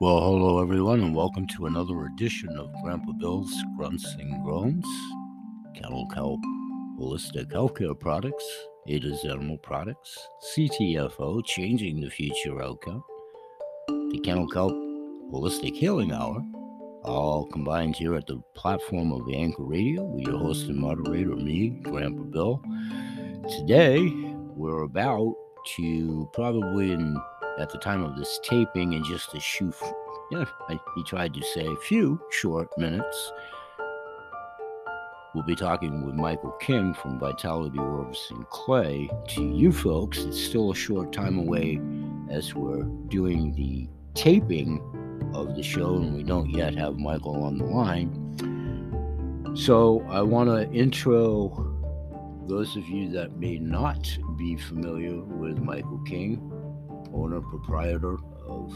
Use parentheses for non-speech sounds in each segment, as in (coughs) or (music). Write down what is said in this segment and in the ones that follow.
Well, hello everyone, and welcome to another edition of Grandpa Bill's Grunts and Groans, Kennel Kelp Holistic Healthcare Products, Ada's Animal Products, CTFO, Changing the Future Outcome, the Kennel Kelp Holistic Healing Hour, all combined here at the platform of Anchor Radio with your host and moderator, me, Grandpa Bill. Today, we're about to probably in at the time of this taping in just a few, yeah, he tried to say a few short minutes. We'll be talking with Michael King from Vitality Herbs and Clay. To you folks, it's still a short time away as we're doing the taping of the show, and we don't yet have Michael on the line. So I want to intro those of you that may not be familiar with Michael King owner proprietor of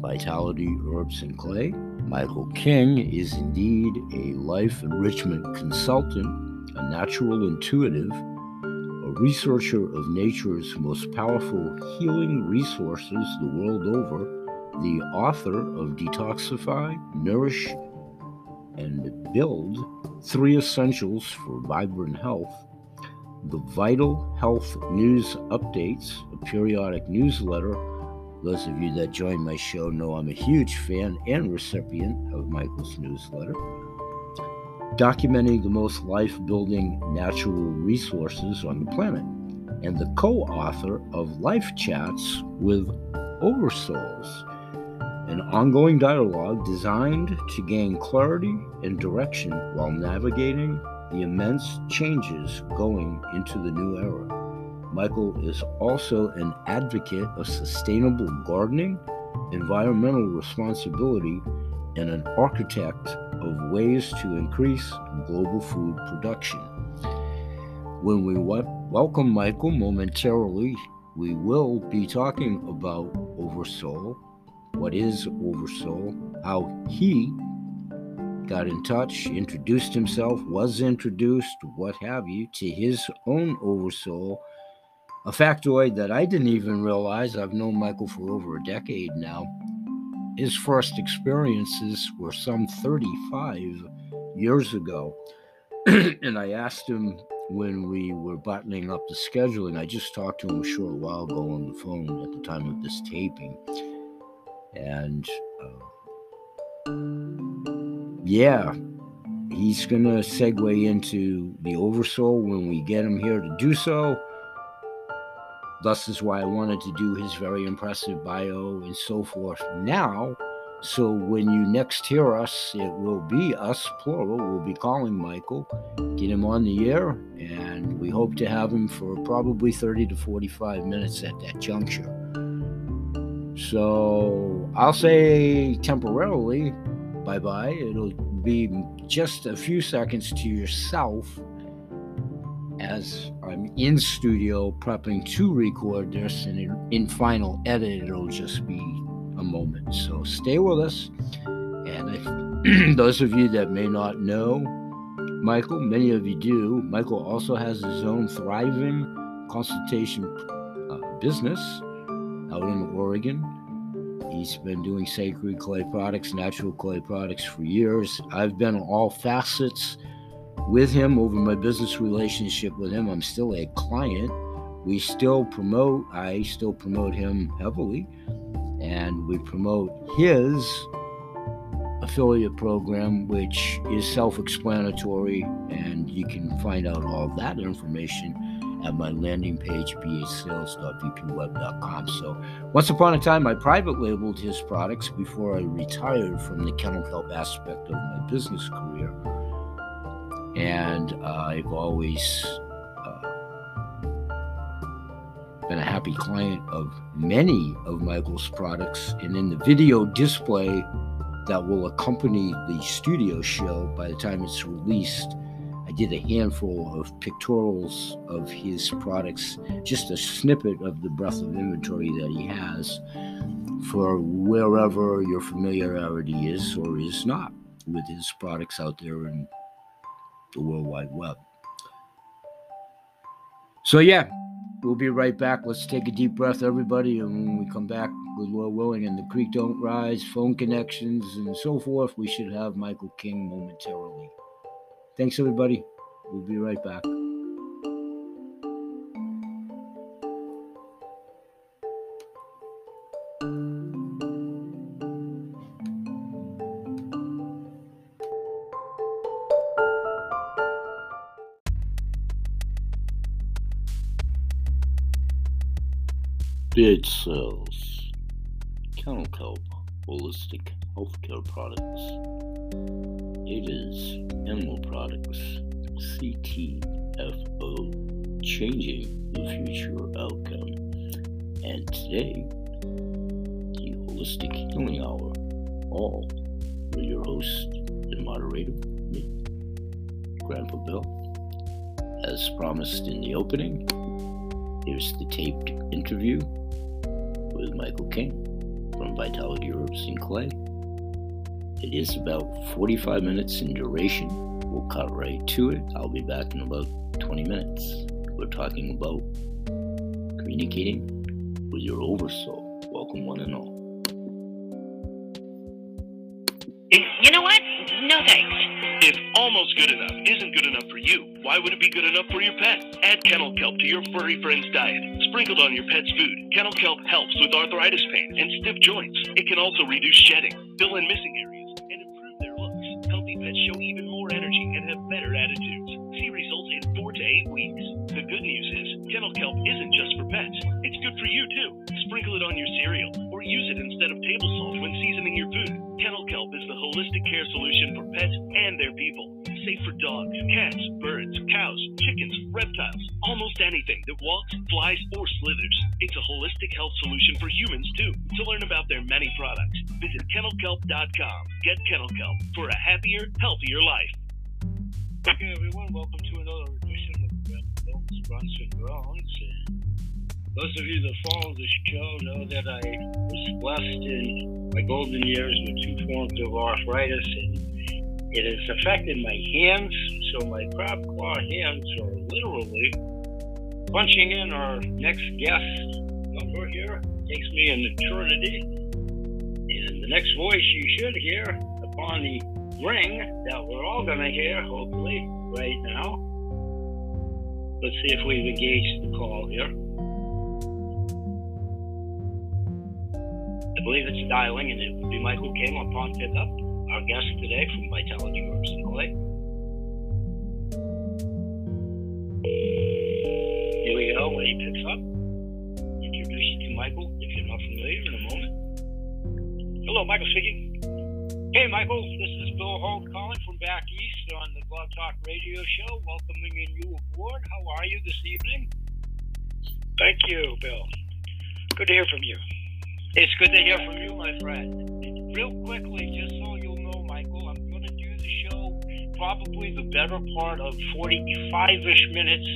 Vitality Herbs and Clay. Michael King is indeed a life enrichment consultant, a natural intuitive, a researcher of nature's most powerful healing resources the world over, the author of Detoxify, Nourish, and Build Three Essentials for Vibrant Health the Vital Health News Updates, a periodic newsletter. Those of you that join my show know I'm a huge fan and recipient of Michael's newsletter, documenting the most life building natural resources on the planet, and the co author of Life Chats with Oversouls, an ongoing dialogue designed to gain clarity and direction while navigating the immense changes going into the new era. Michael is also an advocate of sustainable gardening, environmental responsibility, and an architect of ways to increase global food production. When we welcome Michael momentarily, we will be talking about Oversoul, what is Oversoul, how he got in touch, introduced himself, was introduced, what have you, to his own oversoul. A factoid that I didn't even realize, I've known Michael for over a decade now. His first experiences were some 35 years ago. (clears throat) and I asked him when we were buttoning up the scheduling, I just talked to him a short while ago on the phone at the time of this taping. And uh, yeah, he's going to segue into the Oversoul when we get him here to do so. Thus is why I wanted to do his very impressive bio and so forth now. So when you next hear us, it will be us, plural. We'll be calling Michael, get him on the air, and we hope to have him for probably 30 to 45 minutes at that juncture. So I'll say temporarily bye bye. It'll be just a few seconds to yourself as I'm in studio prepping to record this, and in final edit, it'll just be a moment. So stay with us. And if (clears throat) those of you that may not know Michael, many of you do, Michael also has his own thriving consultation uh, business out in Oregon He's been doing sacred clay products, natural clay products for years. I've been on all facets with him over my business relationship with him. I'm still a client. We still promote, I still promote him heavily, and we promote his affiliate program, which is self explanatory, and you can find out all that information at my landing page, bhsales.vpweb.com. So, once upon a time, I private labeled his products before I retired from the kennel kelp aspect of my business career. And uh, I've always uh, been a happy client of many of Michael's products. And in the video display that will accompany the studio show by the time it's released, I did a handful of pictorials of his products, just a snippet of the breadth of inventory that he has for wherever your familiarity is or is not with his products out there in the World Wide Web. So, yeah, we'll be right back. Let's take a deep breath, everybody. And when we come back, with Lord willing, and the creek don't rise, phone connections, and so forth, we should have Michael King momentarily. Thanks, everybody. We'll be right back. Bid sells Kennel Kelp Holistic Healthcare Products. It is Animal Products CTFO Changing the Future Outcome. And today, the Holistic Healing Hour, all with your host and moderator, me, Grandpa Bill. As promised in the opening, here's the taped interview Michael King from Vitality Herbs and Clay. It is about 45 minutes in duration. We'll cut right to it. I'll be back in about 20 minutes. We're talking about communicating with your oversoul. Welcome, one and all. You know what? No thanks. If almost good enough isn't good enough for you, why would it be good enough for your pet? Add kennel kelp to your furry friend's diet. Sprinkled on your pet's food, kennel kelp helps with arthritis pain and stiff joints. It can also reduce shedding, fill in missing areas, Pets show even more energy and have better attitudes. See results in four to eight weeks. The good news is, kennel kelp isn't just for pets. It's good for you too. Sprinkle it on your cereal or use it instead of table salt when seasoning your food. Kennel kelp is the holistic care solution for pets and their people. Safe for dogs, cats, birds, cows, chickens, reptiles, almost anything that walks, flies, or slithers. It's a holistic health solution for humans too. To learn about their many products, visit kennelkelp.com. Get Kennel Kelp for a happier, healthier life. Okay, everyone, welcome to another edition of Bill's Grunts and. Those of you that follow the show know that I was blessed in my golden years with two forms of arthritis, and it has affected my hands. So my crab claw hands are literally punching in our next guest number here. takes me an eternity. And the next voice you should hear upon the ring that we're all going to hear, hopefully, right now. Let's see if we've engaged the call here. I believe it's dialing, and it would be Michael King upon pickup, our guest today from Vitality Herbs and Clay. Here we go. When he picks up, introduce you to Michael if you're not familiar in a moment. Hello, Michael speaking. Hey, Michael. This is Bill Holt calling from back east on the Blog Talk Radio Show, welcoming you aboard. How are you this evening? Thank you, Bill. Good to hear from you. It's good to hear from you, my friend. Real quickly, just so you'll probably the better part of 45 ish minutes,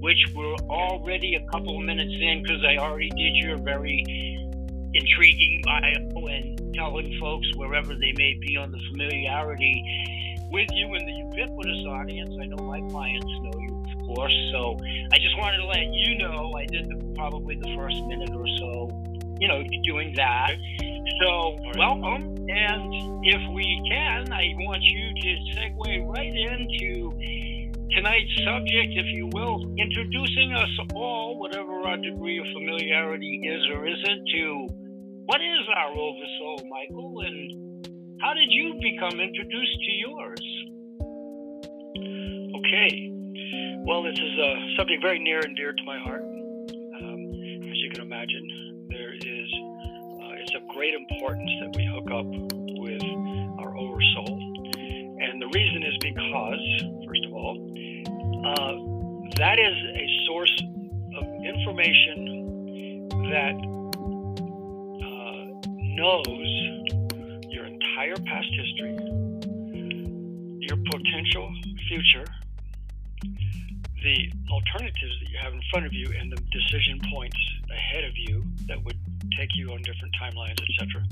which we're already a couple of minutes in because I already did your very intriguing bio and telling folks wherever they may be on the familiarity with you and the ubiquitous audience. I know my clients know you, of course. So I just wanted to let you know I did the, probably the first minute or so you know, doing that. So, welcome. And if we can, I want you to segue right into tonight's subject, if you will, introducing us all, whatever our degree of familiarity is or isn't, to what is our oversoul, Michael, and how did you become introduced to yours? Okay. Well, this is subject very near and dear to my heart. Um, as you can imagine, it's of great importance that we hook up with our oversoul, and the reason is because, first of all, uh, that is a source of information that uh, knows your entire past history, your potential future, the alternatives that you have in front of you, and the decision points ahead of you that would take you on different timelines, etc.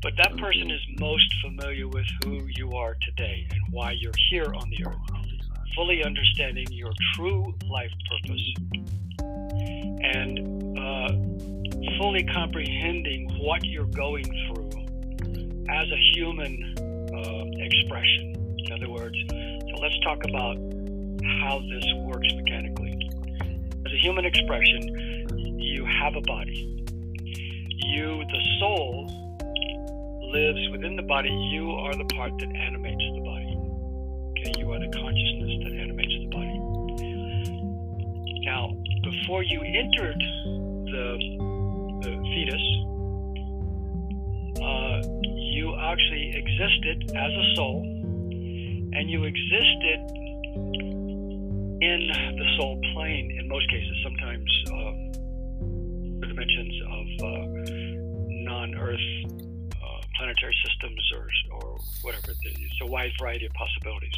But that person is most familiar with who you are today and why you're here on the earth, fully understanding your true life purpose. and uh, fully comprehending what you're going through as a human uh, expression. In other words, so let's talk about how this works mechanically. As a human expression, you have a body. You, the soul, lives within the body. You are the part that animates the body. Okay, you are the consciousness that animates the body. Now, before you entered the, the fetus, uh, you actually existed as a soul, and you existed in the soul plane in most cases. Sometimes uh, dimensions of uh, non-Earth uh, planetary systems or or whatever. It's a wide variety of possibilities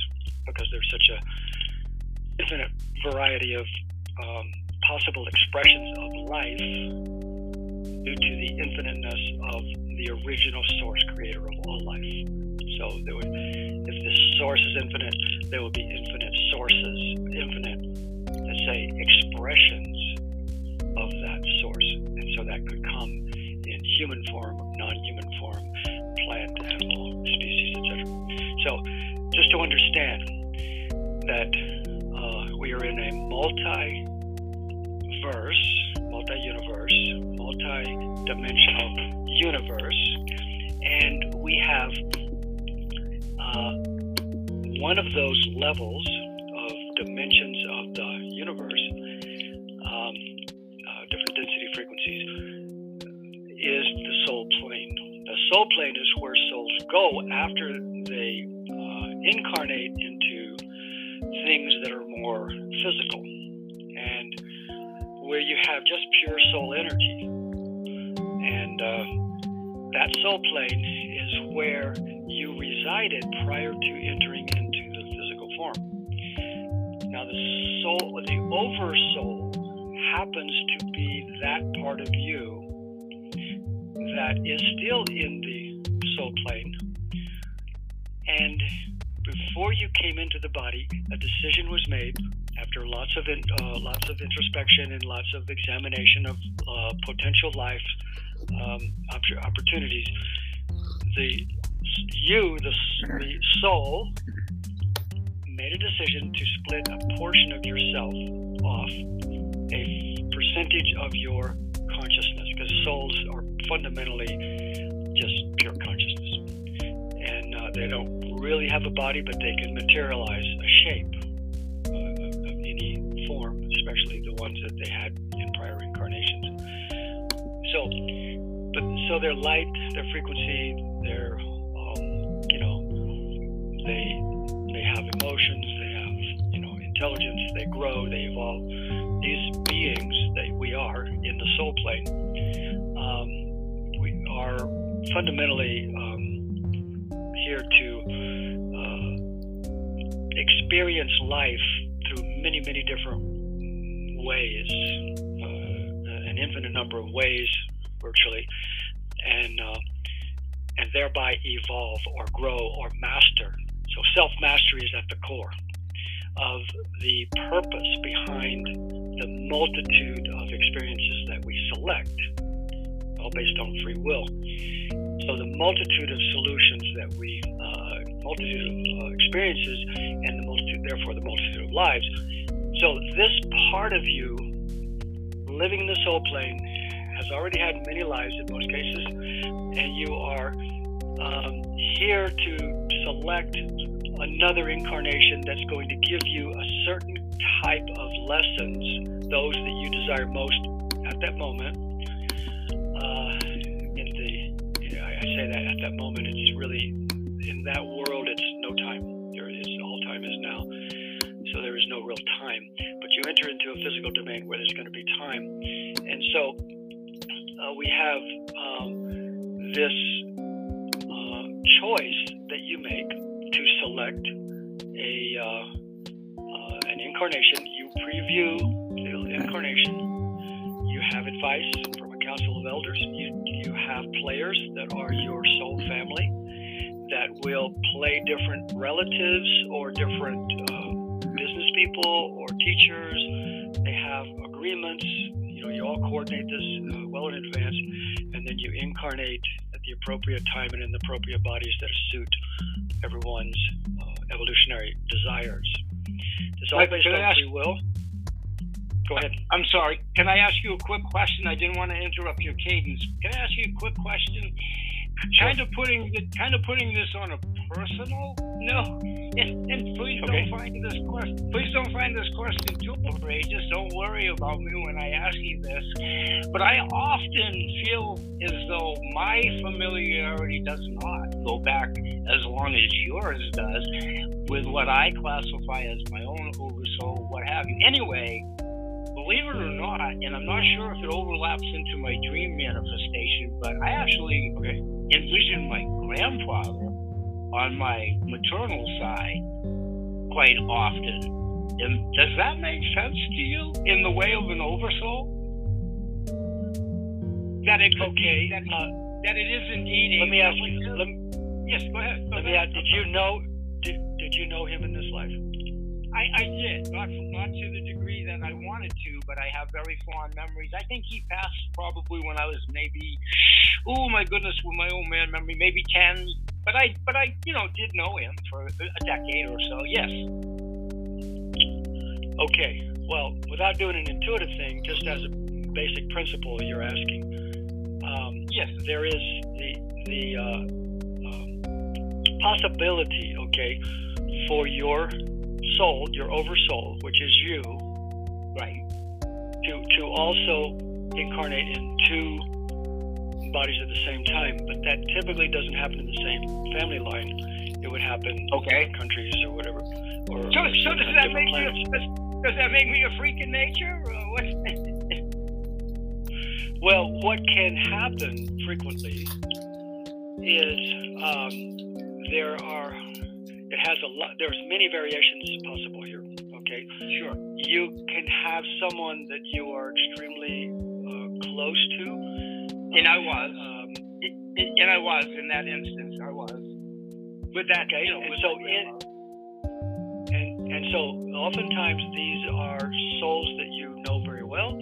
because there's such a infinite variety of um, possible expressions of life due to the infiniteness of the original source creator of all life. So would, if this source is infinite, there will be infinite sources, infinite, let's say, expressions of that so that could come in human form, non-human form, plant, animal, species, etc. So just to understand that uh, we are in a multi verse, multi universe, multi dimensional universe, and we have uh, one of those levels of dimensions of the soul plane is where souls go after they uh, incarnate into things that are more physical and where you have just pure soul energy. And uh, that soul plane is where you resided prior to entering into the physical form. Now, the soul, the oversoul, happens to be that part of you that is still in the soul plane. And before you came into the body, a decision was made after lots of in, uh, lots of introspection and lots of examination of uh, potential life um, opportunities. The you, the, the soul, made a decision to split a portion of yourself off, a percentage of your consciousness, because souls are fundamentally just pure consciousness, and uh, they don't really have a body, but they can materialize a shape uh, of any form, especially the ones that they had in prior incarnations. So, but so their light, their frequency, their um, you know, they they have emotions, they have you know intelligence, they grow, they evolve. These beings that we are in the soul plane, are fundamentally um, here to uh, experience life through many, many different ways, uh, an infinite number of ways, virtually, and uh, and thereby evolve or grow or master. So self mastery is at the core of the purpose behind the multitude of experiences that we select, all based on free will. So the multitude of solutions that we, uh, multitude of uh, experiences, and the multitude, therefore, the multitude of lives. So this part of you, living in the soul plane, has already had many lives in most cases, and you are um, here to select another incarnation that's going to give you a certain type of lessons, those that you desire most at that moment. Say that at that moment, it's really in that world. It's no time. There is all time is now, so there is no real time. But you enter into a physical domain where there's going to be time, and so uh, we have um, this uh, choice that you make to select a uh, uh, an incarnation. You preview the incarnation. You have advice council of elders. You you have players that are your soul family that will play different relatives or different uh, business people or teachers. They have agreements. You know, you all coordinate this uh, well in advance, and then you incarnate at the appropriate time and in the appropriate bodies that suit everyone's uh, evolutionary desires. It's all based on free will. Go ahead. Uh, I'm sorry. Can I ask you a quick question? I didn't want to interrupt your cadence. Can I ask you a quick question? Kind of putting the, kind of putting this on a personal no, (laughs) and, and please Okay. don't find this question. Please don't find this question too outrageous. Don't worry about me when I ask you this. But I often feel as though my familiarity does not go back as long as yours does with what I classify as my own oversoul, what have you. Anyway, believe it or not, and I'm not sure if it overlaps into my dream manifestation, but I actually envision my grandfather on my maternal side quite often. And does that make sense to you in the way of an oversoul? That it could Okay, be, that, uh, that it is indeed. Let me ask you. Let, Yes, go ahead. Go let me ask. Did you know? Did, did you know him in this life? I, I did, not not to the degree that I wanted to, but I have very fond memories. I think he passed probably when I was maybe, oh my goodness, with my old man memory, maybe ten. But I, but I, you know, did know him for a decade or so. Yes. Okay. Well, without doing an intuitive thing, just as a basic principle, you're asking. Um, Yes. there is the the uh, um, possibility, okay, for your soul, your oversoul, which is you, Right. to to also incarnate in two bodies at the same time. But that typically doesn't happen in the same family line. It would happen in Okay. different countries or whatever. Or, So, or so does that make planets. me? Does, does that make me a freak in nature? What? Well, what can happen frequently is um, there are it has a lot. There's many variations possible here. Okay, sure. you can have someone that you are extremely uh, close to, And I was. Um, And I was in that instance. I was. With that, Okay, you know, and so in- and and so oftentimes these are souls that you know very well.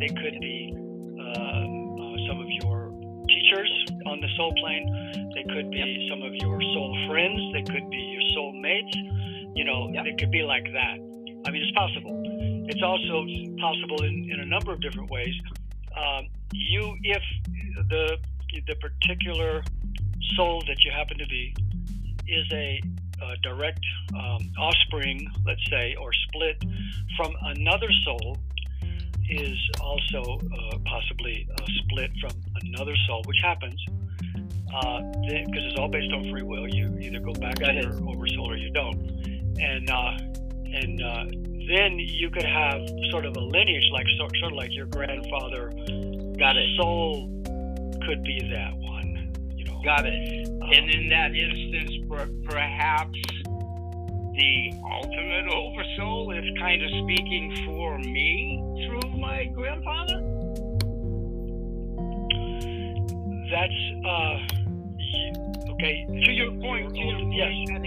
They could be um, uh, some of your teachers on the soul plane. They could be some of your soul friends. They could be your soul mates. You know, Yep. it could be like that. I mean, it's possible. It's also possible in, in a number of different ways. Um, you, if the the particular soul that you happen to be is a uh, direct um, offspring, let's say, or split from another soul, is also uh, possibly uh, split from another soul, which happens because it's all based on free will. You either go back to your oversoul or you don't, and uh, and uh, then you could have sort of a lineage, like sort, sort of like your grandfather. Got it. Soul could be that one. You know. Got it. Um, And in that instance, per- perhaps the ultimate oversoul is kind of speaking for me through my grandfather. that's uh, okay. To your point, point, yes. could,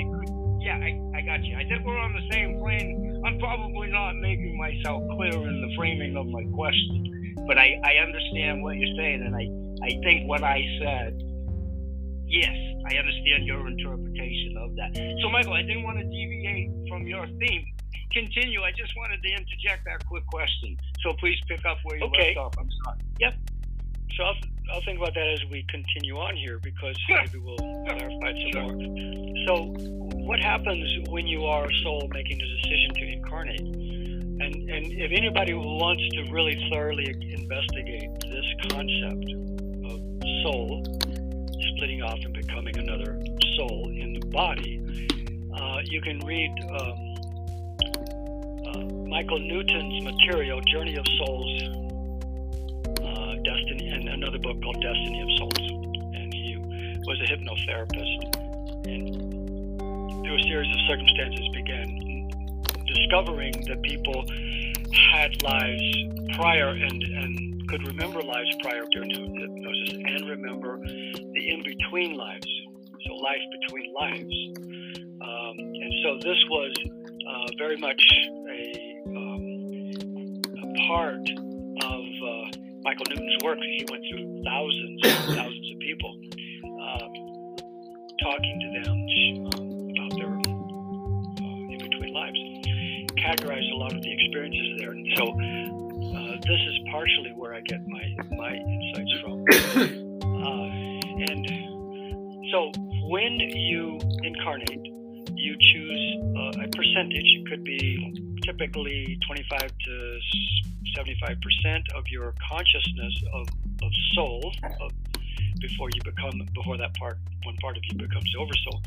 yeah, I, I got you. I think we're on the same plane. I'm probably not making myself clear in the framing of my question, but I, I understand what you're saying, and I, I think what I said, yes, I understand your interpretation of that. So, Michael, I didn't want to deviate from your theme. Continue. I just wanted to interject that quick question. So please pick up where you Okay. left off. I'm sorry. So I'll, I'll think about that as we continue on here because maybe we'll clarify some more. So, what happens when you are a soul making the decision to incarnate? And and if anybody wants to really thoroughly investigate this concept of soul splitting off and becoming another soul in the body, uh, you can read um, uh, Michael Newton's material, Journey of Souls, another book called Destiny of Souls. And he was a hypnotherapist, and through a series of circumstances, began discovering that people had lives prior and, and could remember lives prior during hypnosis and remember the in between lives, so life between lives. Um, and so this was uh, very much a, um, a part Michael Newton's work, he went through thousands and (coughs) thousands of people, um, talking to them um, about their uh, in between lives, categorized a lot of the experiences there. And so uh, this is partially where I get my my insights from. (coughs) uh, and so when you incarnate, you choose uh, a percentage. It could be typically 25 to 75 percent of your consciousness of, of soul of, before you become before that part one part of you becomes oversoul.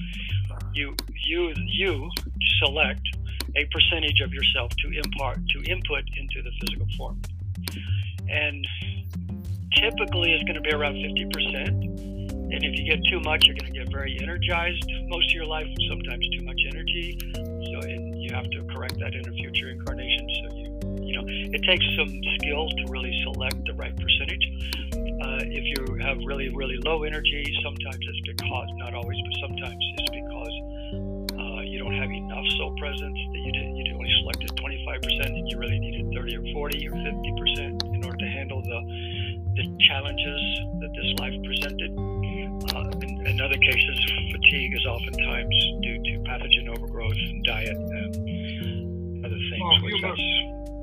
You you you select a percentage of yourself to impart to input into the physical form, and typically it's going to be around 50 percent and if you get too much, you're going to get very energized most of your life, sometimes too much energy. So and you have to correct that in a future incarnation. So you, you know, it takes some skill to really select the right percentage. Uh, if you have really, really low energy, sometimes it's because, not always, but sometimes it's because uh, you don't have enough soul presence that you did, you only selected 25% and you really needed 30 or 40 or 50% in order to handle the the challenges that this life presented. Uh, in, in, other cases, fatigue is oftentimes due to pathogen overgrowth and diet and other things. All, humor,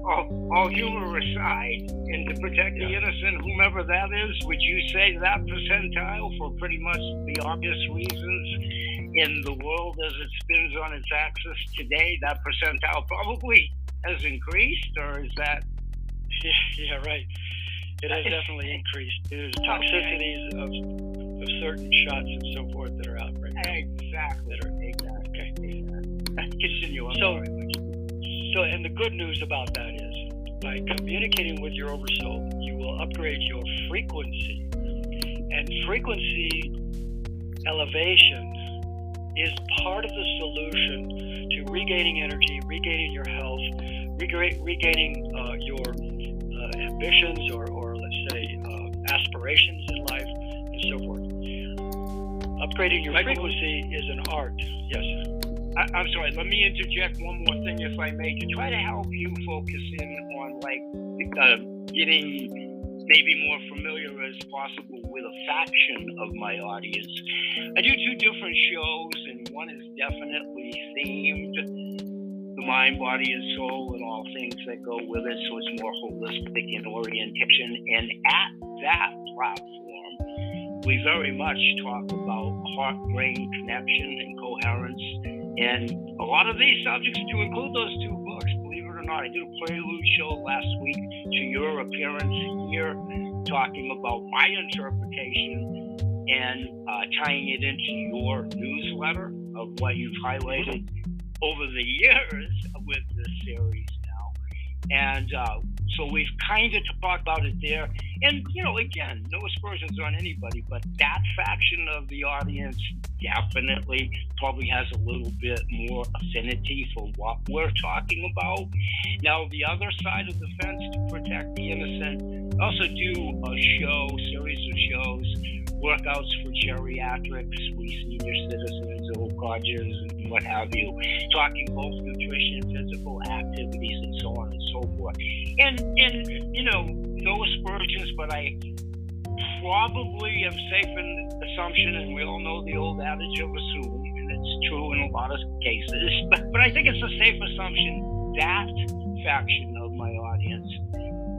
all, all humor aside, and to protect yeah. the innocent, whomever that is, would you say that percentile, for pretty much the obvious reasons, in the world as it spins on its axis today, that percentile probably has increased, or is that? Yeah, (laughs) yeah right. It has definitely increased to toxicities of, of certain shots and so forth that are out right now. Exactly. That are, exactly. Okay. Continue on. So, so, and the good news about that is by communicating with your oversoul, you will upgrade your frequency. And frequency elevation is part of the solution to regaining energy, regaining your health, regaining uh, your uh, ambitions or, or let's say, uh, aspirations in life, and so forth. Upgrading your frequency is an art. Yes. I, am sorry. Let me interject one more thing, if I may, to try to help you focus in on like uh, getting maybe more familiar as possible with a faction of my audience. I do two different shows, and one is definitely themed the mind, body, and soul, and all things that go with it. So it's more holistic in orientation. And at that platform, we very much talk about heart brain connection and coherence. And a lot of these subjects, to include those two books, believe it or not, I did a prelude show last week to your appearance here, talking about my interpretation and uh, tying it into your newsletter of what you've highlighted over the years with this series now. And uh, so we've kind of talked about it there. And, you know, again, no aspersions on anybody, but that faction of the audience definitely probably has a little bit more affinity for what we're talking about. Now, the other side of the fence to protect the innocent, also do a show, series of shows, workouts for geriatrics, we senior citizens, old codgers, and what have you, talking both nutrition, physical activities, and so on and so forth. And, and you know, no aspersions, but I probably am safe in assumption, and we all know the old adage of assuming, and it's true in a lot of cases, (laughs) but, but I think it's a safe assumption that faction of my audience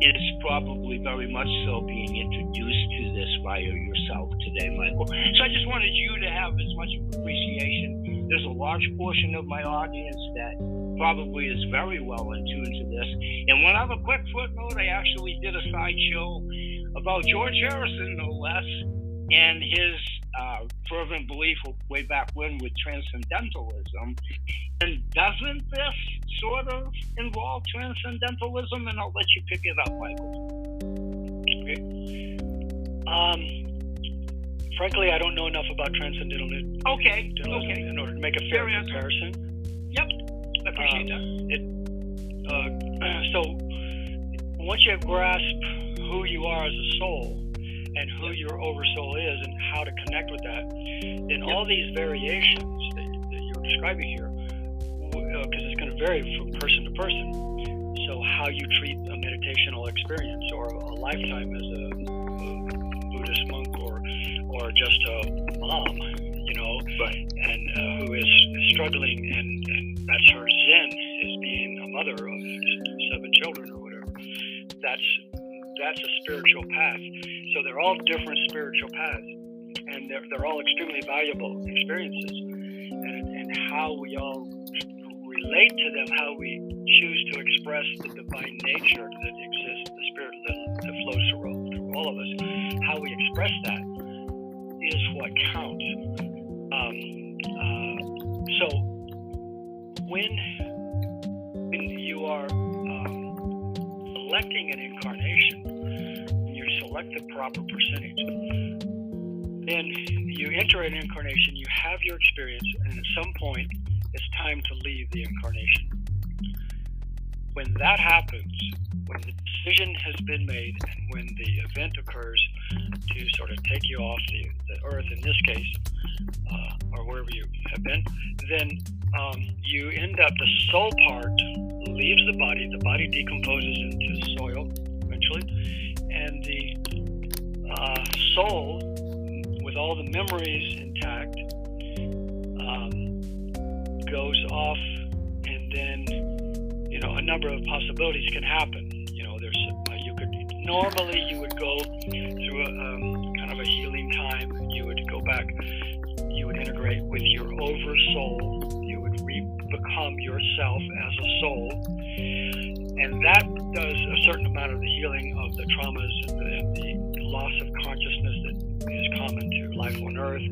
is probably very much so being introduced to this via yourself today, Michael. So I just wanted you to have as much appreciation. There's a large portion of my audience that probably is very well in tune to this. And one other quick footnote I actually did a sideshow about George Harrison, no less, and his uh, fervent belief way back when with transcendentalism. And doesn't this sort of involve transcendentalism? And I'll let you pick it up, Michael. Okay. Um, frankly, I don't know enough about transcendentalism. Okay. Okay. In order to make a fair, fair comparison. Appreciate that. It, uh, (clears throat) so once you grasp who you are as a soul, and who your oversoul is and how to connect with that, then all these variations that, that you're describing here, because uh, it's going to vary from person to person. so how you treat a meditational experience or a lifetime as a, a Buddhist monk or or just a mom, you know, Right. and uh, who is struggling and that's her zen is being a mother of seven children or whatever. That's that's a spiritual path. So they're all different spiritual paths, and they're they're all extremely valuable experiences. And and how we all relate to them, how we choose to express the divine nature that exists, the spirit that, that flows through, through all of us, how we express that is what counts. Um, uh, so when when you are um, selecting an incarnation, you select the proper percentage, then you enter an incarnation, you have your experience, and at some point it's time to leave the incarnation. When that happens, when the decision has been made, and when the event occurs to sort of take you off the, the earth in this case, uh, or wherever you have been, then um, you end up, the soul part leaves the body, the body decomposes into soil eventually, and the uh, soul, with all the memories intact, um, goes off, and then you know a number of possibilities can happen. You know, there's uh, you could normally you would go through a um, With your oversoul. You would re- become yourself as a soul, and that does a certain amount of the healing of the traumas and the, and the loss of consciousness that is common to life on Earth.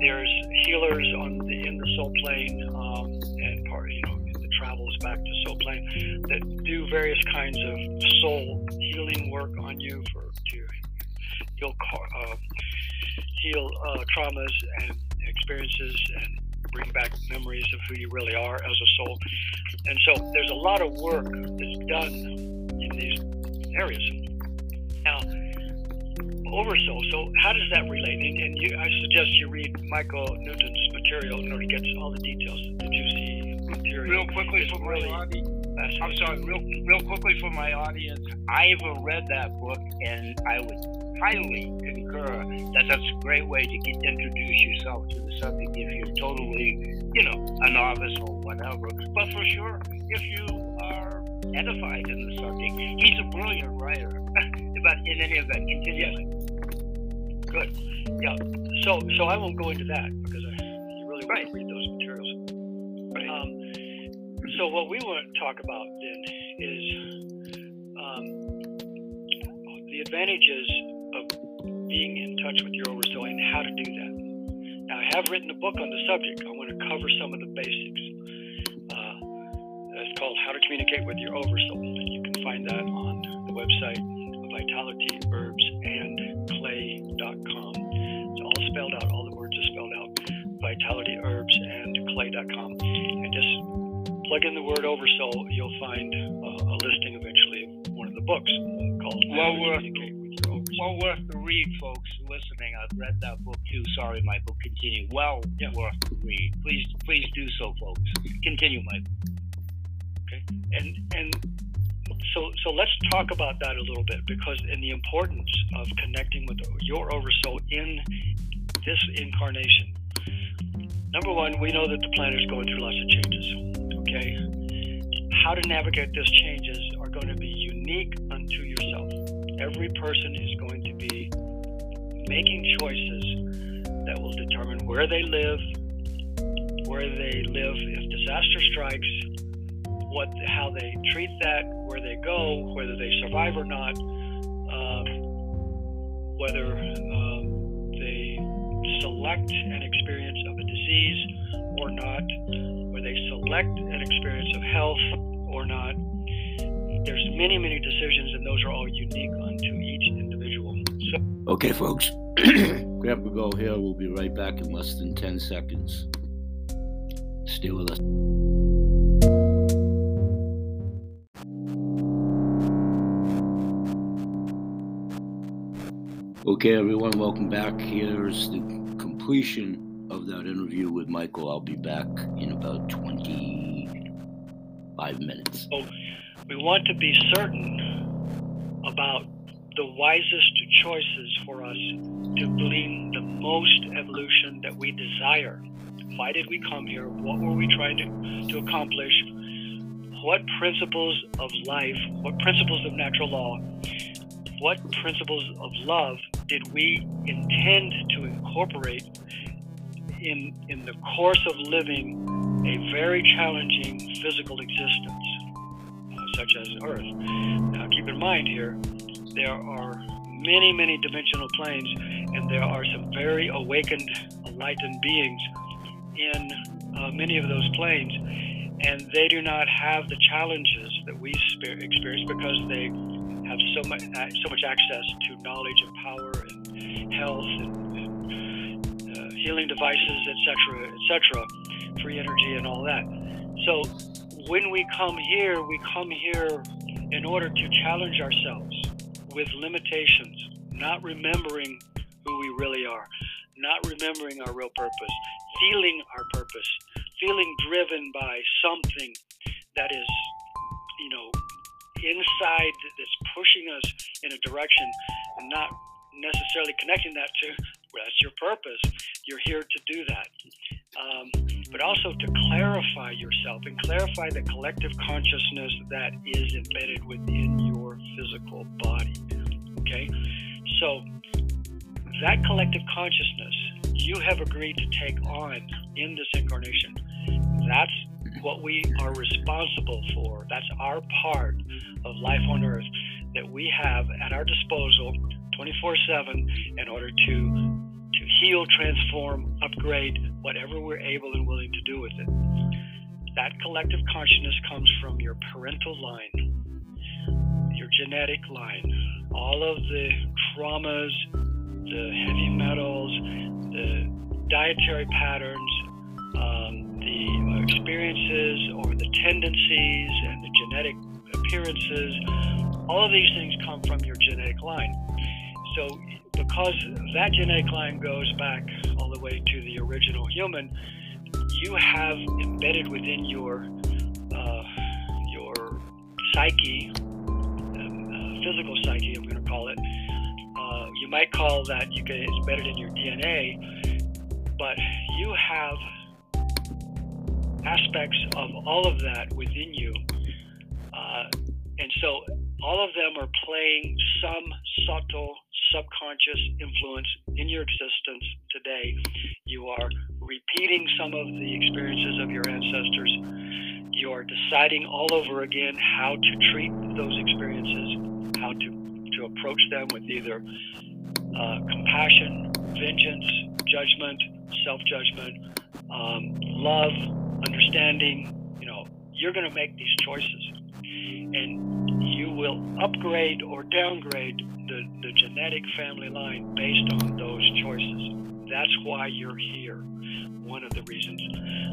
There's healers on the in the soul plane, um, and part you know the travels back to soul plane that do various kinds of soul healing work on you for to heal uh, heal uh, traumas and experiences and bring back memories of who you really are as a soul. And so there's a lot of work that's done in these areas. Now, oversoul. So how does that relate? And, and you, I suggest you read Michael Newton's material in order to get all the details. The juicy material. Real quickly for really. I'm sorry, real, real quickly for my audience. I've read that book, and I would highly concur that that's a great way to get introduce yourself to the subject if you're totally, you know, a novice or whatever. But for sure, if you are edified in the subject, he's a brilliant writer. (laughs) but in any event, continue. Good. Yeah. So so I won't go into that because I, you really want to read those materials. Right. Um, so what we want to talk about then is um, the advantages of being in touch with your oversoul and how to do that. Now I have written a book on the subject. I want to cover some of the basics. Uh, it's called How to Communicate with Your Oversoul, and you can find that on the website Vitality Herbs and Clay.com. It's all spelled out. All the words are spelled out. Vitality Herbs and Clay.com, and just plug in the word oversoul. You'll find uh, a listing eventually of one of the books uh, called Well worth- Communicate with Your Oversoul. Well worth the read, folks listening. I've read that book too. Sorry, Michael. Continue. Well Yeah. worth the read. Please, please do so, folks. Continue, Michael. Okay. And and so so let's talk about that a little bit because in the importance of connecting with your oversoul in this incarnation number one we know that the planet is going through lots of changes okay how to navigate those changes are going to be unique unto yourself. Every person is going to be making choices that will determine where they live where they live if disaster strikes what how they treat that, where they go, whether they survive or not, um, whether um, they select an experience of a disease or not, they select an experience of health or not. There's many, many decisions, and those are all unique unto each individual. So, Okay, folks. (clears throat) Grandpa Go here. We'll be right back in less than 10 seconds. Stay with us. Okay, everyone, welcome back. Here's the completion of that interview with Michael. I'll be back in about 25 minutes. So we want to be certain about the wisest choices for us to glean the most evolution that we desire. Why did we come here? What were we trying to, to accomplish? What principles of life, what principles of natural law, what principles of love did we intend to incorporate in, in the course of living a very challenging physical existence, uh, such as Earth? Now, keep in mind here, there are many, many dimensional planes, and there are some very awakened, enlightened beings in uh, many of those planes, and they do not have the challenges that we experience because they have so much uh, so much access to knowledge and power and health and, healing devices, etc., etc., free energy and all that. So when we come here, we come here in order to challenge ourselves with limitations, not remembering who we really are, not remembering our real purpose, feeling our purpose, feeling driven by something that is, you know, inside that's pushing us in a direction and not necessarily connecting that to that's your purpose. You're here to do that. Um, but also to clarify yourself and clarify the collective consciousness that is embedded within your physical body. Okay? So, that collective consciousness you have agreed to take on in this incarnation, that's what we are responsible for. That's our part of life on earth that we have at our disposal 24 7 in order to to heal, transform, upgrade whatever we're able and willing to do with it. That collective consciousness comes from your parental line, your genetic line, all of the traumas, the heavy metals, the dietary patterns, um, the experiences or the tendencies and the genetic appearances, all of these things come from your genetic line. So, because that genetic line goes back all the way to the original human, you have embedded within your uh, your psyche, um, uh, physical psyche, I'm going to call it. Uh, you might call that you get embedded in your DNA, but you have aspects of all of that within you, uh, and so all of them are playing some subtle subconscious influence in your existence today. You are repeating some of the experiences of your ancestors. You are deciding all over again how to treat those experiences, how to, to approach them with either uh, compassion, vengeance, judgment, self judgment, um, love, understanding. You know, you're going to make these choices. And you will upgrade or downgrade the, the genetic family line based on those choices. That's why you're here. One of the reasons.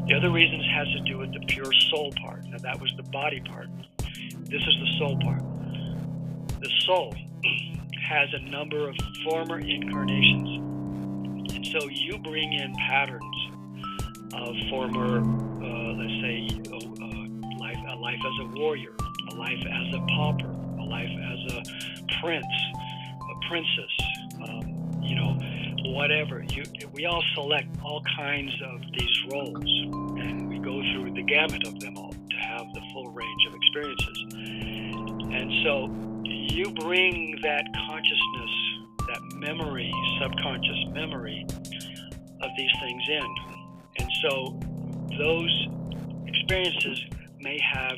The other reasons has to do with the pure soul part. Now that was the body part. This is the soul part. The soul (clears throat) has a number of former incarnations. And so you bring in patterns of former, uh, let's say, uh, life, a life as a warrior, life as a pauper, a life as a prince, a princess, um, you know, whatever. You, we all select all kinds of these roles, and we go through the gamut of them all to have the full range of experiences. And so you bring that consciousness, that memory, subconscious memory of these things in. And so those experiences may have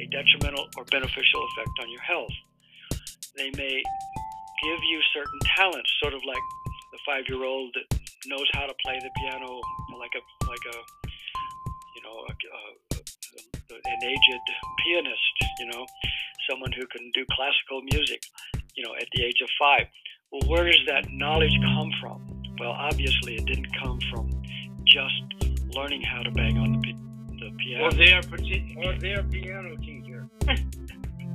a detrimental or beneficial effect on your health. They may give you certain talents, sort of like the five-year-old that knows how to play the piano, like a like a you know a, a, an aged pianist, you know, someone who can do classical music, you know, at the age of five. Well, where does that knowledge come from? Well, obviously, it didn't come from just learning how to bang on the, the piano. Or their, or their piano teacher. (laughs)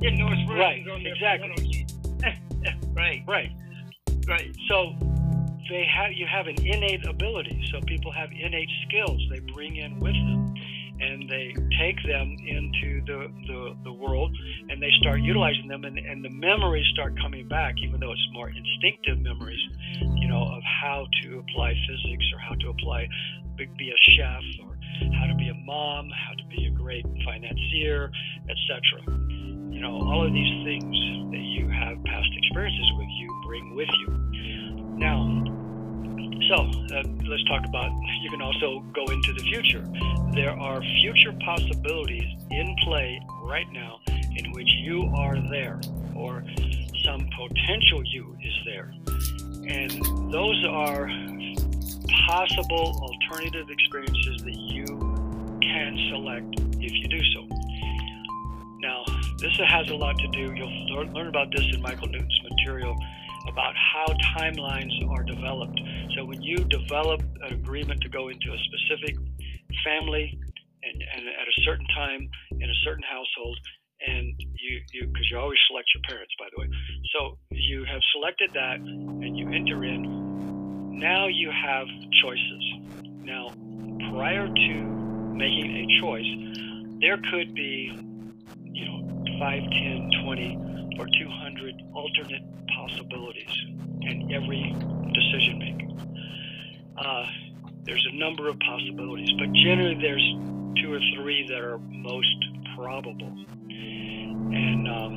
Getting those right, on their exactly. (laughs) right. Right. Right. So they have you have an innate ability. So people have innate skills they bring in with them. and they take them into the, the, the world and they start utilizing them and, and the memories start coming back even though it's more instinctive memories you know of how to apply physics or how to apply be a chef or how to be a mom how to be a great financier etc you know all of these things that you have past experiences with you bring with you now so uh, let's talk about, you can also go into the future. There are future possibilities in play right now in which you are there or some potential you is there. And those are possible alternative experiences that you can select if you do so. Now, this has a lot to do, you'll learn about this in Michael Newton's material about how timelines are developed. So when you develop an agreement to go into a specific family and, and at a certain time in a certain household, and you you because you always select your parents, by the way. So you have selected that, and you enter in. Now you have choices. Now, prior to making a choice, there could be, you know, 5, 10, 20, or 200 alternate possibilities in every decision making. Uh, there's a number of possibilities, but generally there's two or three that are most probable. And um,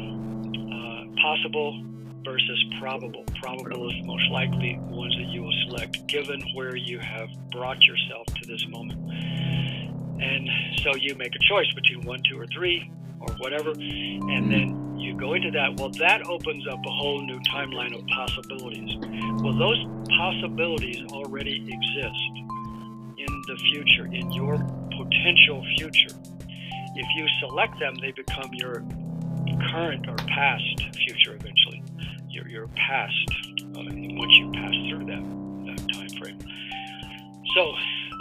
uh, possible versus probable. Probable is the most likely ones that you will select given where you have brought yourself to this moment. And so you make a choice between one, two, or three, or whatever, and then you go into that, well, that opens up a whole new timeline of possibilities. Well, those possibilities already exist in the future, in your potential future. If you select them, they become your current or past future eventually. Your, your past, uh, once you pass through that, that time frame. So,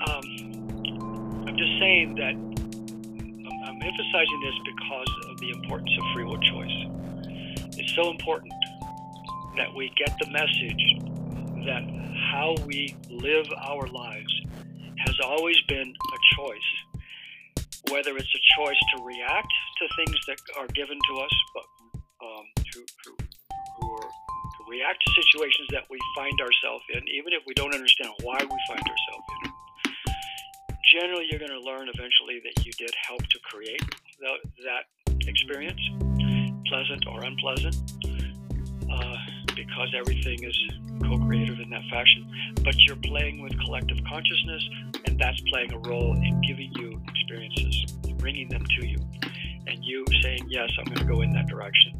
um, I'm just saying that I'm emphasizing this because of the importance of free will choice. It's so important that we get the message that how we live our lives has always been a choice. Whether it's a choice to react to things that are given to us, but um, to, to react to situations that we find ourselves in, even if we don't understand why we find ourselves in generally you're going to learn eventually that you did help to create the, that experience, pleasant or unpleasant, uh, because everything is co-creative in that fashion. But you're playing with collective consciousness, and that's playing a role in giving you experiences, bringing them to you, and you saying, "Yes, I'm going to go in that direction."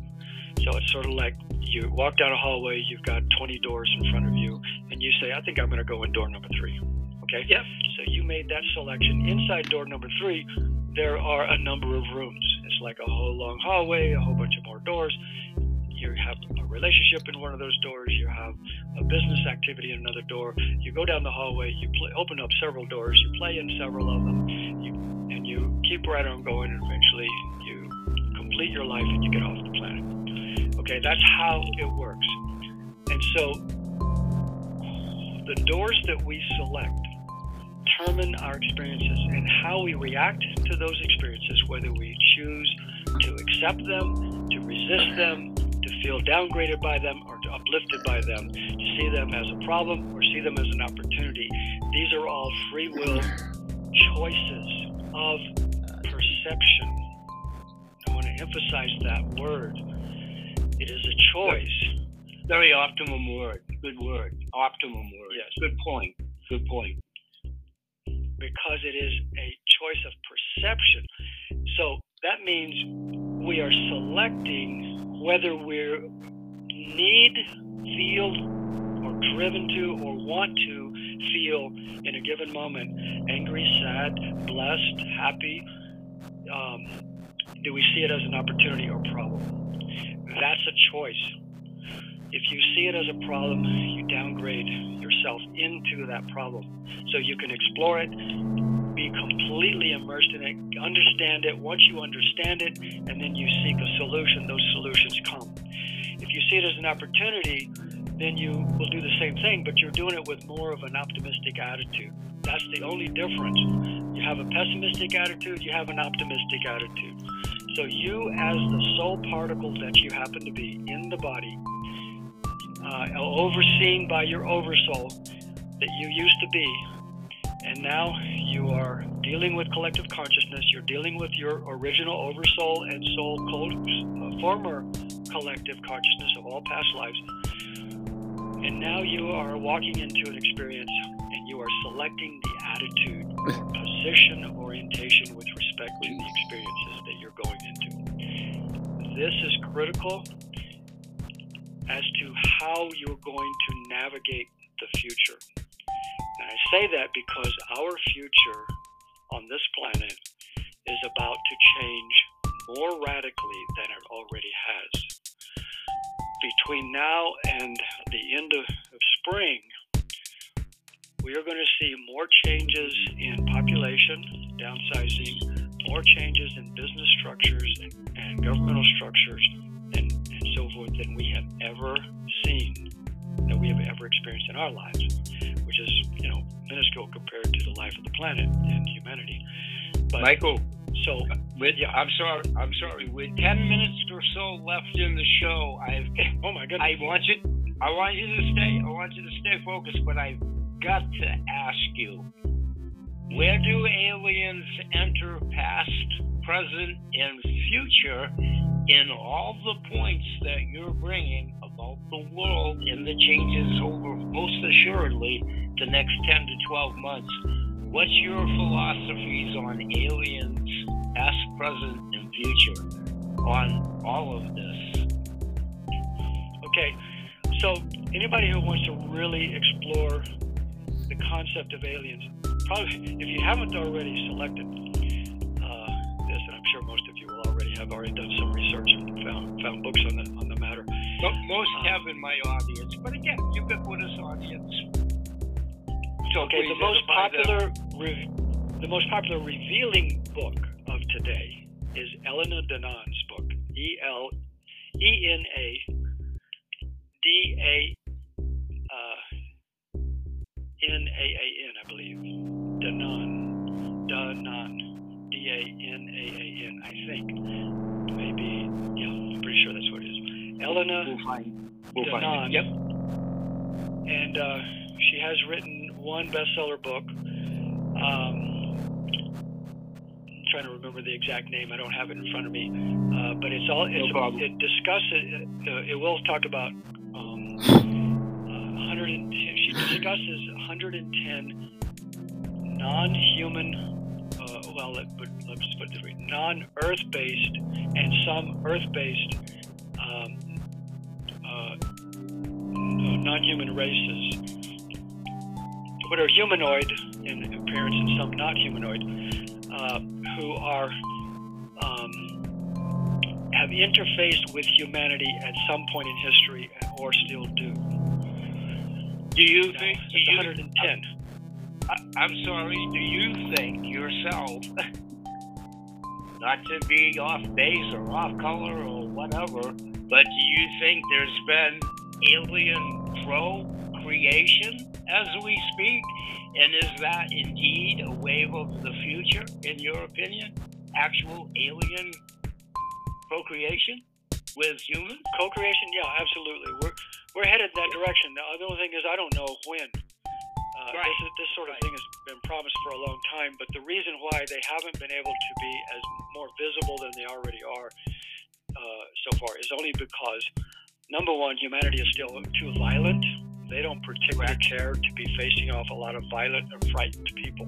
So it's sort of like you walk down a hallway, you've got 20 doors in front of you, and you say, "I think I'm going to go in door number three. Okay. Yep. So you made that selection. Inside door number three, there are a number of rooms. It's like a whole long hallway, a whole bunch of more doors. You have a relationship in one of those doors. You have a business activity in another door. You go down the hallway. You play, open up several doors. You play in several of them, you, and you keep right on going. And eventually, you complete your life and you get off the planet. Okay, that's how it works. And so, the doors that we select determine our experiences and how we react to those experiences, whether we choose to accept them, to resist them, to feel downgraded by them, or to uplifted by them, to see them as a problem or see them as an opportunity. These are all free will choices of perception. I want to emphasize that word. It is a choice. Very optimum word. Good word. Optimum word. Yes. Good point. Good point because it is a choice of perception. So that means we are selecting whether we're need, feel, or driven to, or want to feel in a given moment angry, sad, blessed, happy. Um, do we see it as an opportunity or problem? That's a choice. If you see it as a problem, you downgrade yourself into that problem. So you can explore it, be completely immersed in it, understand it. Once you understand it, and then you seek a solution, those solutions come. If you see it as an opportunity, then you will do the same thing, but you're doing it with more of an optimistic attitude. That's the only difference. You have a pessimistic attitude, you have an optimistic attitude. So, you, as the soul particle that you happen to be in the body, uh, overseen by your oversoul that you used to be, and now you are dealing with collective consciousness, you're dealing with your original oversoul and soul, uh, former collective consciousness of all past lives. And now you are walking into an experience and you are selecting the attitude position orientation with respect to the experiences that you're going into. This is critical as to how you're going to navigate the future. And I say that because our future on this planet is about to change more radically than it already has. Between now and the end of, of spring, we are going to see more changes in population, downsizing, more changes in business structures and, and governmental structures, and, and so forth than we have ever seen, that we have ever experienced in our lives, which is, you know, minuscule compared to the life of the planet and humanity. But, Michael, so uh, with yeah. I'm sorry, I'm sorry. With ten minutes or so left in the show, I've (laughs) oh my goodness, I want you, I want you to stay, I want you to stay focused, but I've got to ask you, where do aliens enter past, present, and future in all the points that you're bringing about the world and the changes over most assuredly the next 10 to 12 months. What's your philosophies on aliens, past, present, and future, on all of this? Okay, so anybody who wants to really explore the concept of aliens, probably if you haven't already selected uh, this, and I'm sure most of you will already have already done some research and found found books on the on the matter. Most um, have in my audience, but again, ubiquitous audience so okay, the most popular re- the most popular revealing book of today is Elena Danaan's book, E L E N A D A uh, N A A N, I believe. Danaan, Danaan, D A N A A N, I think. Maybe, yeah, I'm pretty sure that's what it is. Elena we'll find, we'll Danaan. Find yep. And uh, she has written one bestseller book. Um, I'm trying to remember the exact name. I don't have it in front of me, uh, but it's all it's, no it discusses. Uh, it will talk about um, uh, 110. She discusses 110 non-human. Uh, well, let, let's put it this way: non-Earth-based and some Earth-based um, uh, non-human races what are humanoid in appearance and some not humanoid, uh, who are um, have interfaced with humanity at some point in history or still do. Do you think? Do you, 110. I, I'm sorry. Do you think yourself, (laughs) not to be off base or off color or whatever, but do you think there's been alien procreation as we speak? And is that indeed a wave of the future, in your opinion? Actual alien procreation with humans? Co-creation, yeah, absolutely. We're we're headed that direction. The only thing is, I don't know when. Uh, right. this, this sort of right. thing has been promised for a long time, but the reason why they haven't been able to be as more visible than they already are uh, so far is only because, number one, humanity is still too violent they don't particularly care to be facing off a lot of violent or frightened people.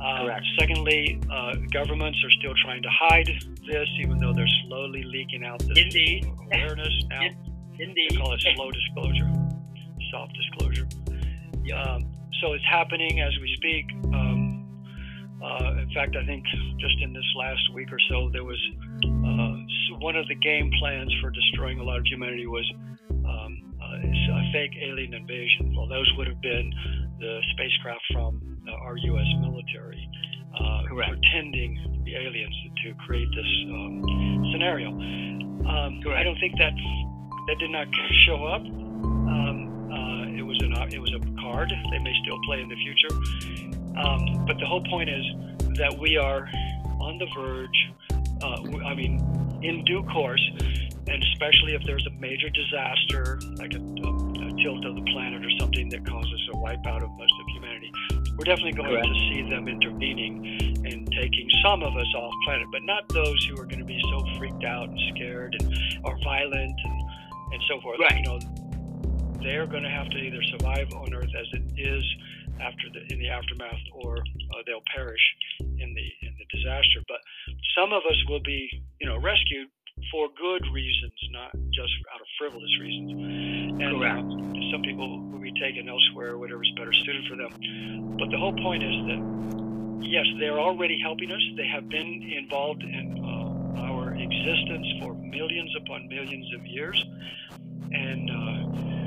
Uh, secondly, uh, governments are still trying to hide this, even though they're slowly leaking out this Indeed. awareness now. (laughs) Indeed. They call it slow disclosure, soft disclosure. Um, so it's happening as we speak. Um, uh, in fact, I think just in this last week or so, there was uh, one of the game plans for destroying a lot of humanity was a fake alien invasion. Well, those would have been the spacecraft from uh, our U.S. military uh, pretending to be aliens to create this um, scenario. Um, I don't think that that did not (laughs) show up. It was an it was a card. They may still play in the future. Um, but the whole point is that we are on the verge. Uh, I mean, in due course, and especially if there's a major disaster like a, a, a tilt of the planet or something that causes a wipeout of most of humanity, we're definitely going Correct. to see them intervening and taking some of us off planet, but not those who are going to be so freaked out and scared and are violent and and so forth. Right. You know, they're going to have to either survive on Earth as it is after the in the aftermath, or uh, they'll perish in the in the disaster. But some of us will be, you know, rescued for good reasons, not just out of frivolous reasons. And Correct. Uh, some people will be taken elsewhere, whatever's better suited for them. But the whole point is that yes, they're already helping us. They have been involved in uh, our existence for millions upon millions of years, and uh,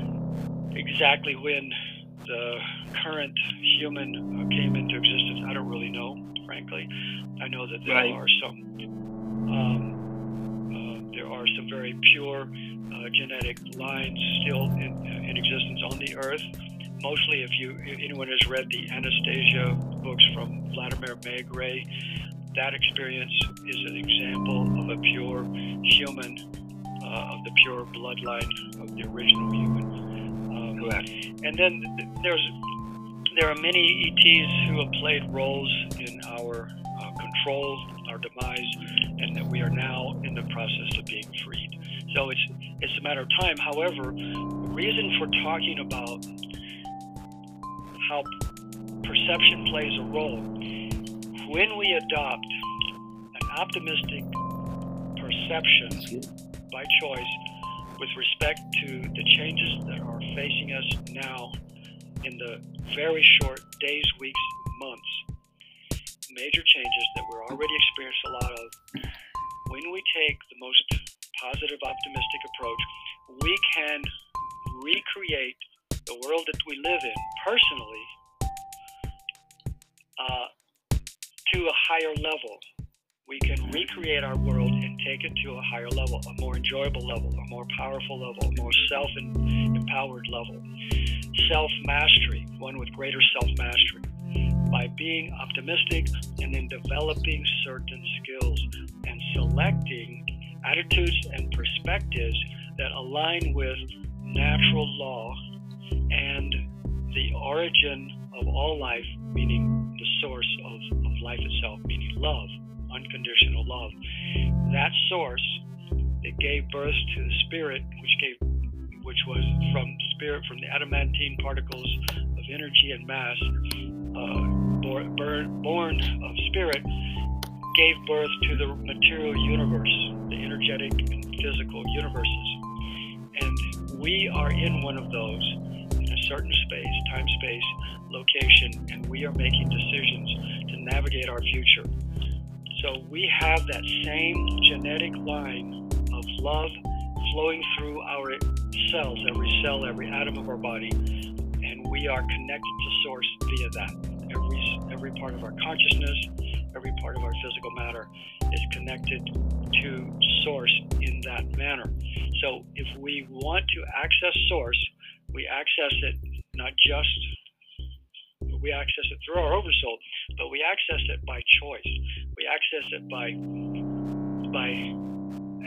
exactly when the current human came into existence, I don't really know. Frankly, I know that there right. are some. Um, uh, there are some very pure uh, genetic lines still in, in existence on the Earth mostly if you if anyone has read the Anastasia books from Vladimir Megre, that experience is an example of a pure human, uh, of the pure bloodline of the original human. Correct. And then there's there are many ETs who have played roles in our uh, control, our demise, and that we are now in the process of being freed. So it's it's a matter of time. However, the reason for talking about how perception plays a role. When we adopt an optimistic perception by choice with respect to the changes that are facing us now in the very short days, weeks, months, major changes that we're already experiencing a lot of, when we take the most positive, optimistic approach, we can recreate the world that we live in personally uh, to a higher level. We can recreate our world take it to a higher level, a more enjoyable level, a more powerful level, a more self empowered level. Self mastery, one with greater self mastery. By being optimistic and then developing certain skills and selecting attitudes and perspectives that align with natural law and the origin of all life, meaning the source of, of life itself, meaning love, unconditional love. That source that gave birth to the spirit, which gave which was from spirit, from the adamantine particles of energy and mass, uh, born, born of spirit, gave birth to the material universe, the energetic and physical universes. And we are in one of those in a certain space, time, space, location, and we are making decisions to navigate our future. So we have that same genetic line of love flowing through our cells, every cell, every atom of our body, and we are connected to source via that. Every every part of our consciousness, every part of our physical matter is connected to source in that manner. So if we want to access source, we access it not just we access it through our oversoul, but we access it by choice. We access it by by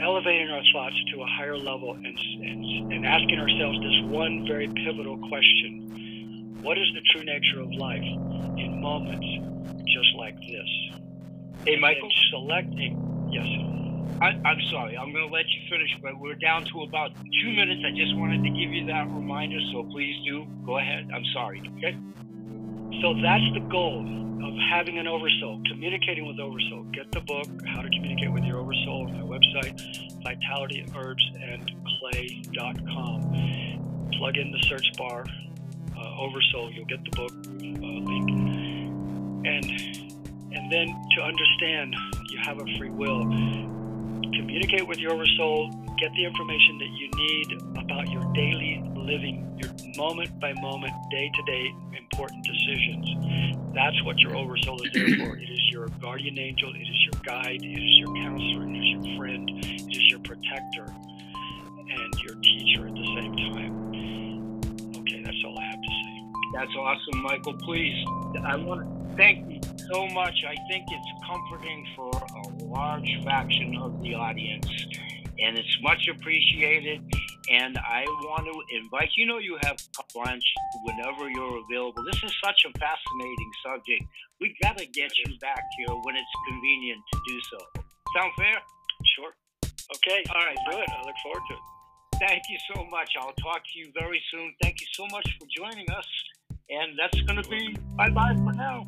elevating our thoughts to a higher level and, and, and asking ourselves this one very pivotal question What is the true nature of life in moments just like this? Hey, Michael? And selecting, yes. I, am sorry, I'm going to let you finish, but we're down to about two minutes. I just wanted to give you that reminder, so please do go ahead. I'm sorry. Okay. So that's the goal of having an oversoul, communicating with oversoul. Get the book, How to Communicate with Your Oversoul, on my website, vitalityherbsandclay.com. Plug in the search bar, uh, oversoul. You'll get the book uh, link, and and then to understand you have a free will communicate with your oversoul, get the information that you need about your daily living, your moment by moment, day to day important decisions. That's what your oversoul is there for. It is your guardian angel, it is your guide, it is your counselor, it is your friend, it is your protector, and your teacher at the same time. Okay, that's all I have to say. That's awesome, Michael. Please, I want to thank you so much. I think it's comforting for a large fraction of the audience, and it's much appreciated. And I want to invite you know you have lunch whenever you're available. This is such a fascinating subject. We got to get you back here when it's convenient to do so. Sound fair? Sure. Okay. All right. Good. I look forward to it. Thank you so much. I'll talk to you very soon. Thank you so much for joining us. And that's going to be bye bye for now.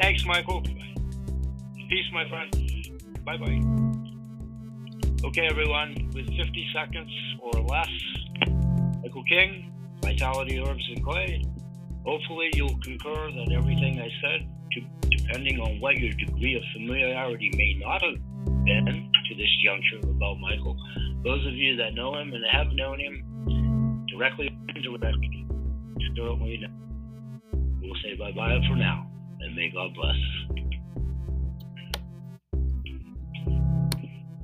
Thanks, Michael. Peace, my friend. Bye bye. Okay, everyone, with 50 seconds or less, Michael King, Vitality Herbs and Clay. Hopefully, you'll concur that everything I said, to, depending on what your degree of familiarity may not have been to this juncture about Michael, those of you that know him and have known him directly or indirectly, certainly know. We'll say bye bye for now, and may God bless.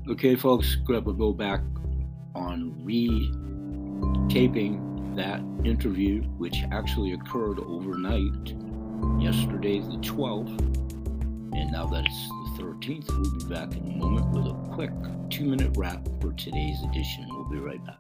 Okay, folks, we'll go back on re-taping that interview, which actually occurred overnight, yesterday, the 12th. And now that it's the 13th, we'll be back in a moment with a quick two minute wrap for today's edition. We'll be right back.